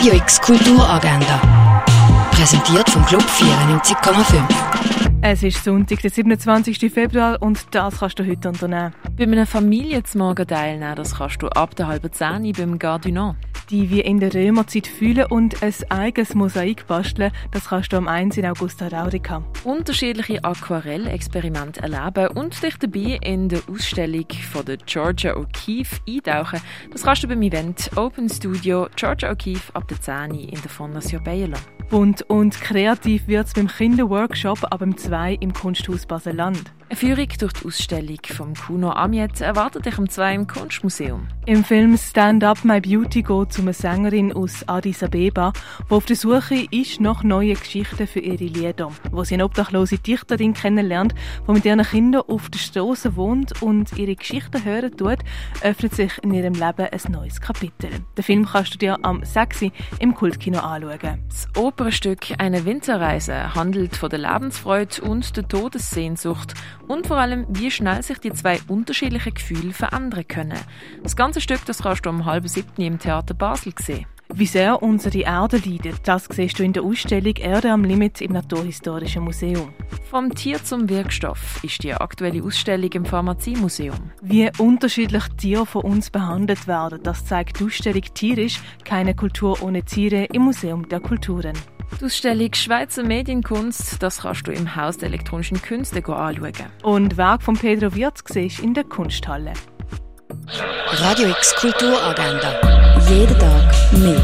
Radio X Kulturagenda. Präsentiert vom Club 94,5. Es ist Sonntag, der 27. Februar und das kannst du heute unternehmen. Bei einem Familienzmorgen teilnehmen, das kannst du ab der halben Zehn beim Gardinant. Die wie in der Römerzeit fühlen und ein eigenes Mosaik basteln, das kannst du am 1 in Augusta Raurica. Unterschiedliche Aquarellexperimente erleben und dich dabei in der Ausstellung von der Georgia O'Keeffe eintauchen. Das kannst du beim Event Open Studio Georgia O'Keeffe ab der 10 in der Fondation Bayerlo. Bunt und kreativ wird es beim Kinderworkshop ab dem 2 im Kunsthaus Basel-Land. Eine Führung durch die Ausstellung vom Kuno Amiet erwartet dich am 2 im Kunstmuseum. Im Film Stand Up My Beauty geht es um eine Sängerin aus Addis Abeba, die auf der Suche ist nach neuen Geschichten für ihre Lieder. Wo sie eine obdachlose Dichterin kennenlernt, die mit ihren Kindern auf der Straße wohnt und ihre Geschichten hören tut, öffnet sich in ihrem Leben ein neues Kapitel. Den Film kannst du dir am 6 im Kultkino anschauen. Das Opernstück Eine Winterreise handelt von der Lebensfreude und der Todessehnsucht und vor allem, wie schnell sich die zwei unterschiedlichen Gefühle verändern können. Das ganze Stück das kannst du um halb siebten im Theater Basel sehen. Wie sehr unsere Erde leidet, das siehst du in der Ausstellung Erde am Limit im Naturhistorischen Museum. Vom Tier zum Wirkstoff ist die aktuelle Ausstellung im Pharmaziemuseum. Wie unterschiedlich Tiere von uns behandelt werden, das zeigt die Ausstellung Tierisch, keine Kultur ohne Tiere im Museum der Kulturen. Die Ausstellung Schweizer Medienkunst, das kannst du im Haus der elektronischen Künste anschauen. Und Werk von Pedro Wirz siehst in der Kunsthalle. Radio X Kulturagenda. Jeden Tag mehr.